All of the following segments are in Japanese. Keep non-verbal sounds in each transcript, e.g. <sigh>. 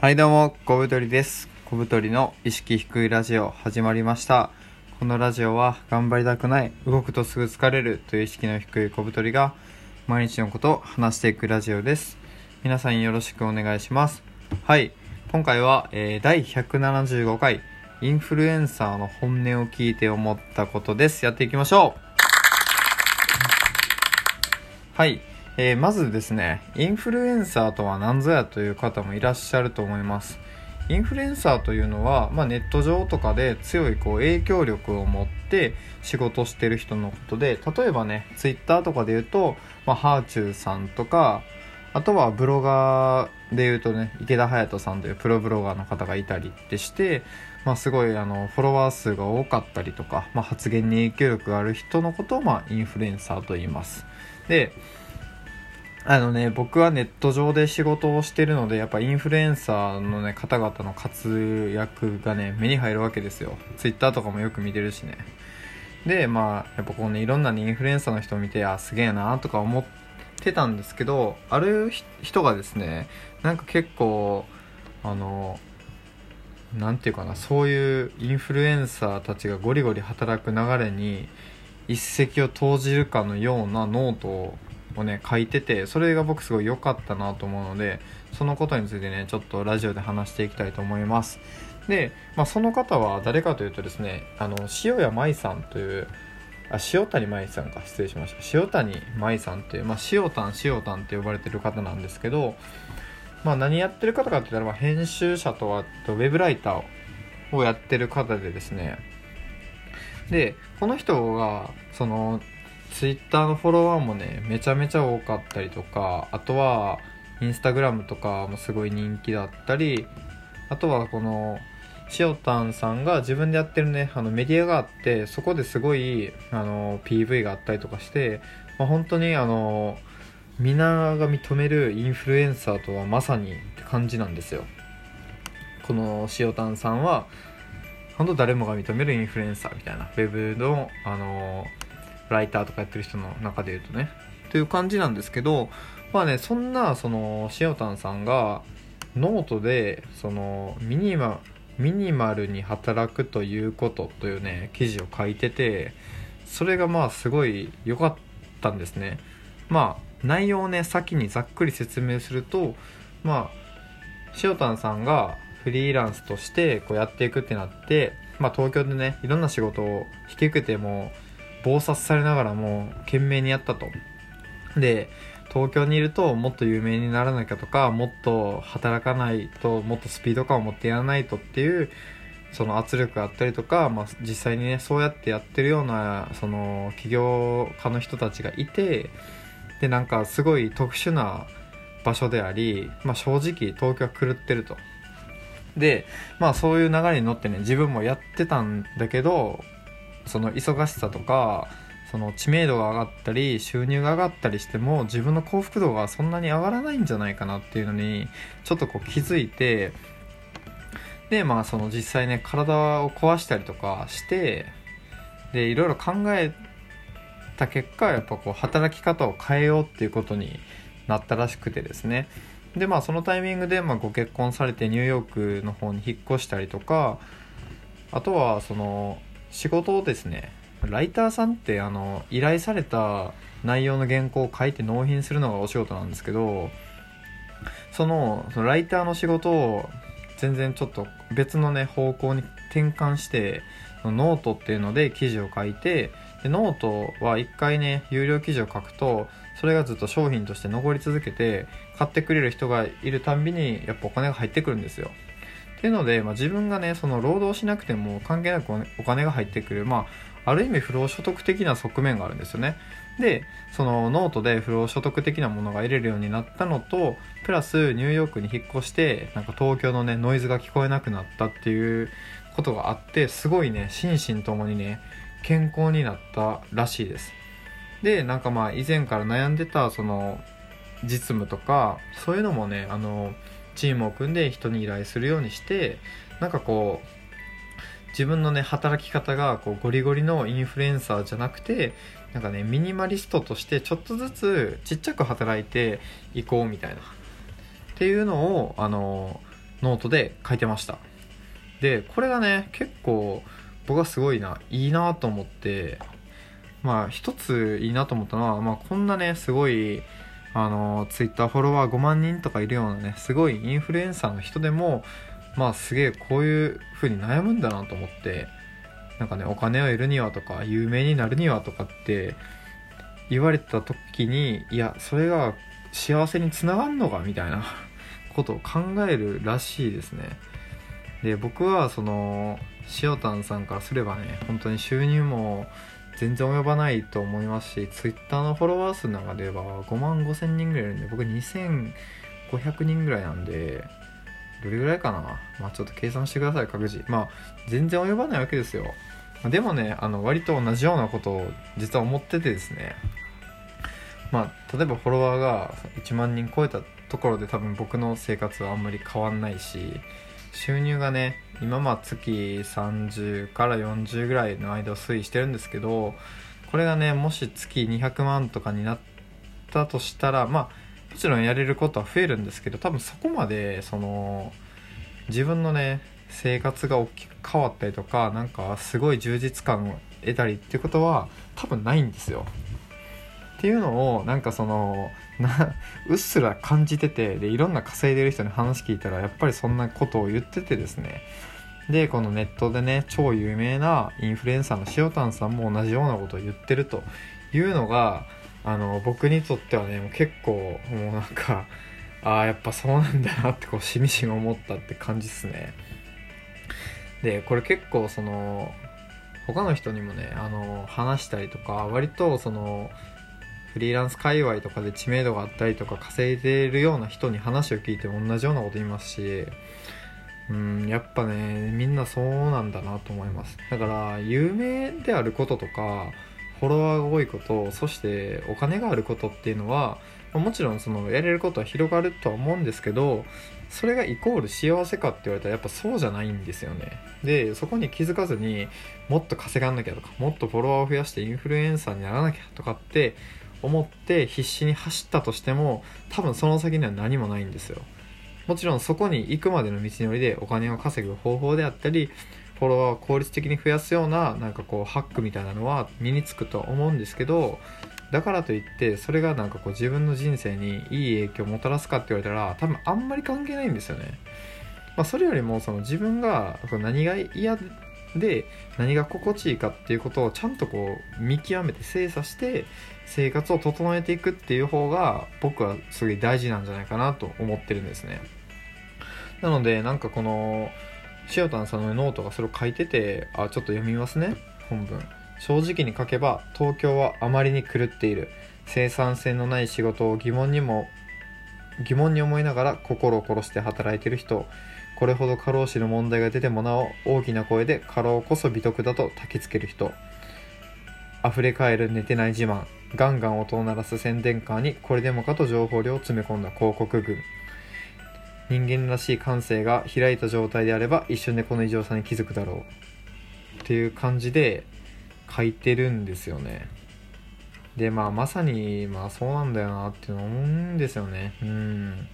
はいどうも、小太りです。小太りの意識低いラジオ始まりました。このラジオは頑張りたくない、動くとすぐ疲れるという意識の低い小太りが毎日のことを話していくラジオです。皆さんよろしくお願いします。はい、今回は、えー第175回インフルエンサーの本音を聞いて思ったことです。やっていきましょうはい、えーまずですねインフルエンサーとは何ぞやという方もいらっしゃると思います。インフルエンサーというのは、まあ、ネット上とかで強いこう影響力を持って仕事してる人のことで例えばねツイッターとかで言うと、まあ、ハーチューさんとかあとはブロガーで言うとね池田隼人さんというプロブロガーの方がいたりでして、まあ、すごいあのフォロワー数が多かったりとか、まあ、発言に影響力がある人のことを、まあ、インフルエンサーと言います。であのね僕はネット上で仕事をしてるのでやっぱインフルエンサーのね方々の活躍がね目に入るわけですよ。ツイッターとかもよく見てるしね。でまあやっぱこうねいろんな、ね、インフルエンサーの人を見てあすげえなとか思ってたんですけどある人がですねなんか結構あのなんていうかなそういうインフルエンサーたちがゴリゴリ働く流れに一石を投じるかのようなノートををね書いててそれが僕すごい良かったなと思うのでそのことについてねちょっとラジオで話していきたいと思います。で、まあ、その方は誰かというとですねあの塩谷舞さんというあ塩谷舞さんか失礼しました。塩谷舞さんっていう、まあ、塩谷塩谷って呼ばれてる方なんですけど、まあ、何やってる方かって言ったら、まあ、編集者とあとウェブライターをやってる方でですね。でこの人がそのツイッターのフォロワーもねめちゃめちゃ多かったりとかあとはインスタグラムとかもすごい人気だったりあとはこの塩タンさんが自分でやってるねあのメディアがあってそこですごいあの PV があったりとかして、まあ、本当にあの皆が認めるインフルエンサーとはまさにって感じなんですよ。この塩谷さんは本当誰もが認めるインフルエンサーみたいなウェブのあのライターとかやってる人の中で言うとね。という感じなんですけどまあねそんなその塩谷さんがノートでそのミニマミニマルに働くということというね記事を書いててそれがまあすごい良かったんですね。まあ内容をね先にざっくり説明するとまあ塩タンさんがフリーランスとしてこうやっていくってなって、まあ、東京でねいろんな仕事を引き受けても忙殺されながらも懸命にやったと。で東京にいるともっと有名にならなきゃとかもっと働かないともっとスピード感を持ってやらないとっていうその圧力があったりとか、まあ、実際にねそうやってやってるようなその起業家の人たちがいてでなんかすごい特殊な場所であり、まあ、正直東京は狂ってると。でまあそういう流れに乗ってね自分もやってたんだけどその忙しさとかその知名度が上がったり収入が上がったりしても自分の幸福度がそんなに上がらないんじゃないかなっていうのにちょっとこう気づいてでまあその実際ね体を壊したりとかしてでいろいろ考えた結果やっぱこう働き方を変えようっていうことになったらしくてですね。でまあそのタイミングでまご結婚されてニューヨークの方に引っ越したりとかあとはその仕事をですねライターさんってあの依頼された内容の原稿を書いて納品するのがお仕事なんですけどそのそのライターの仕事を全然ちょっと別のね方向に転換してノートっていうので記事を書いてでノートは1回ね有料記事を書くとそれがずっと商品として残り続けて買ってくれる人がいるたんびにやっぱお金が入ってくるんですよ。っていうので、まあ、自分がねその労働しなくても関係なくお金が入ってくるまあある意味不労所得的な側面があるんですよね。でそのノートで不労所得的なものが得れるようになったのとプラスニューヨークに引っ越してなんか東京のねノイズが聞こえなくなったっていうことがあってすごいね心身ともにね健康になったらしいです。でなんかまあ以前から悩んでたその実務とかそういうのもねあのチームを組んで人に依頼するようにしてなんかこう自分のね働き方がこうゴリゴリのインフルエンサーじゃなくてなんかねミニマリストとしてちょっとずつちっちゃく働いていこうみたいな。っていうのをあのノートで書いてました。でこれがね結構僕はすごいないいなと思ってまあ一ついいなと思ったのは、まあ、こんなねすごいあのツイッターフォロワー5万人とかいるようなねすごいインフルエンサーの人でもまあすげえこういう風に悩むんだなと思ってなんかねお金を得るにはとか有名になるにはとかって言われた時にいやそれが幸せにつながんのかみたいな <laughs> ことを考えるらしいですね。で僕はその塩谷さんからすればね本当に収入も全然及ばないと思いますし Twitter のフォロワー数の中では5万5千人ぐらいいるんで僕2500人ぐらいなんでどれぐらいかな？まあちょっと計算してください各自。まあ全然及ばないわけですよ。でもねあの割と同じようなことを実は思っててですね。まあ例えばフォロワーが1万人超えたところで多分僕の生活はあんまり変わんないし収入がね今まあ月30から40ぐらいの間を推移してるんですけどこれがねもし月200万とかになったとしたらまあもちろんやれることは増えるんですけど多分そこまでその自分のね生活が大きく変わったりとかなんかすごい充実感を得たりっていうことは多分ないんですよ。っていうのをなんかそのなうっすら感じててでいろんな稼いでる人に話聞いたらやっぱりそんなことを言っててですね。でこのネットでね超有名なインフルエンサーの塩谷さんも同じようなことを言ってるというのがあの僕にとってはねもう結構もうなんかああやっぱそうなんだなってこうしみじみ思ったって感じっすね。でこれ結構その他の人にもねあの話したりとか割とそのフリーランス界隈とかで知名度があったりとか稼いでるような人に話を聞いても同じようなこと言いますしうんやっぱねみんなそうなんだなと思います。だから有名であることとかフォロワーが多いことそしてお金があることっていうのはもちろんそのやれることは広がるとは思うんですけどそれがイコール幸せかって言われたらやっぱそうじゃないんですよね。でそこに気づかずにもっと稼がなきゃとかもっとフォロワーを増やしてインフルエンサーにならなきゃとかって思って必死に走ったとしても多分その先には何もないんですよ。もちろんそこに行くまでの道のりでお金を稼ぐ方法であったりフォロワーを効率的に増やすようななんかこうハックみたいなのは身につくとは思うんですけどだからといってそれがなんかこう自分の人生にいい影響をもたらすかって言われたら多分あんまり関係ないんですよね、まあ、それよりもその自分が何が嫌で何が心地いいかっていうことをちゃんとこう見極めて精査して生活を整えていくっていう方が僕はすごい大事なんじゃないかなと思ってるんですね。なのでなんかこの塩谷さんのノートがそれを書いててあちょっと読みますね本文。正直に書けば東京はあまりに狂っている。生産性のない仕事を疑問にも疑問に思いながら心を殺して働いている人。これほど過労死の問題が出てもなお大きな声で過労こそ美徳だと焚きつける人。溢れ返る寝てない自慢。ガンガン音を鳴らす宣伝カーにこれでもかと情報量を詰め込んだ広告群。人間らしい感性が開いた状態であれば一瞬でこの異常さに気づくだろう。っていう感じで書いてるんですよね。でまあまさにまあそうなんだよなって思うんですよね。うん。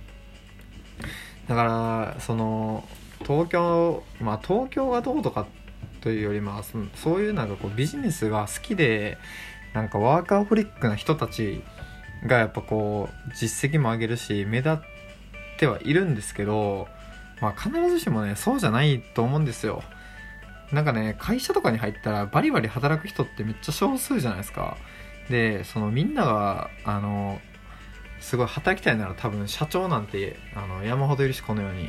だからその東京まあ東京がどうとかというよりまあそそういうなんかこうビジネスが好きでなんかワーカーホリックな人たちがやっぱこう実績も上げるし目立ってはいるんですけどまあ必ずしもねそうじゃないと思うんですよ。なんかね会社とかに入ったらバリバリ働く人ってめっちゃ少数じゃないですか。でそのみんながあのすごい働きたいなら多分社長なんてあの山ほどいるしこのように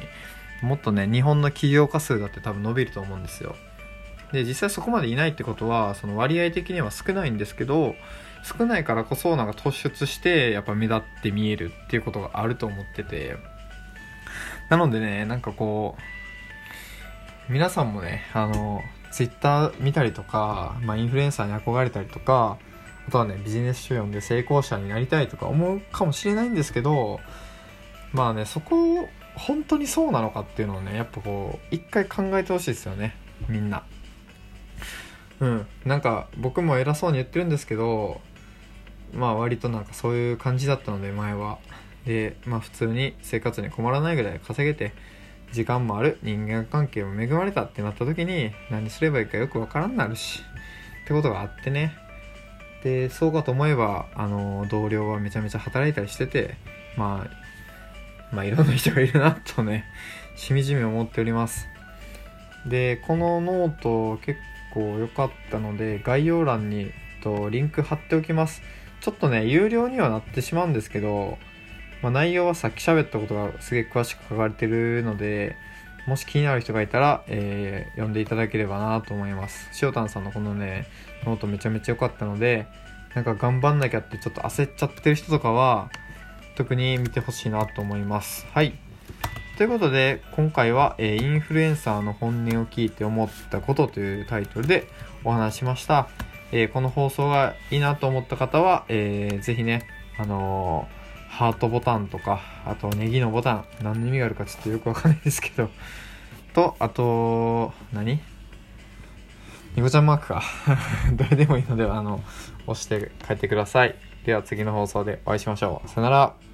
もっとね日本の起業家数だって多分伸びると思うんですよ。で実際そこまでいないってことはその割合的には少ないんですけど少ないからこそなんか突出してやっぱ目立って見えるっていうことがあると思ってて。なのでねなんかこう皆さんもねあのツイッター見たりとか、まあ、インフルエンサーに憧れたりとかとはねビジネス書読んで成功者になりたいとか思うかもしれないんですけどまあねそこ本当にそうなのかっていうのをねやっぱこう一回考えてほしいですよねみんな。うん。なんか僕も偉そうに言ってるんですけどまあ割となんかそういう感じだったので前は。でまあ普通に生活に困らないぐらい稼げて時間もある人間関係も恵まれたってなった時に何すればいいかよくわからんなるしってことがあってね。でそうかと思えばあの同僚はめちゃめちゃ働いたりしててまあまあいろんな人がいるなとね <laughs> しみじみ思っております。でこのノート結構良かったので概要欄にとリンク貼っておきます。ちょっとね有料にはなってしまうんですけど、まあ、内容はさっき喋ったことがすげえ詳しく書かれてるのでもし気になる人がいたら、えー、読んでいただければなと思います。塩谷さんのこのねノートめちゃめちゃ良かったのでなんか頑張んなきゃってちょっと焦っちゃってる人とかは特に見てほしいなと思います。はい。ということで今回は、えー、インフルエンサーの本音を聞いて思ったことというタイトルでお話しました、えー、この放送がいいなと思った方は、えー、ぜひねあのー、ハートボタンとかあとネギのボタン何の意味があるかちょっとよくわかんないですけど。<laughs> とあと何？ニコちゃんマークか。<laughs> どれでもいいのであの押して帰ってください。では次の放送でお会いしましょう。さよなら。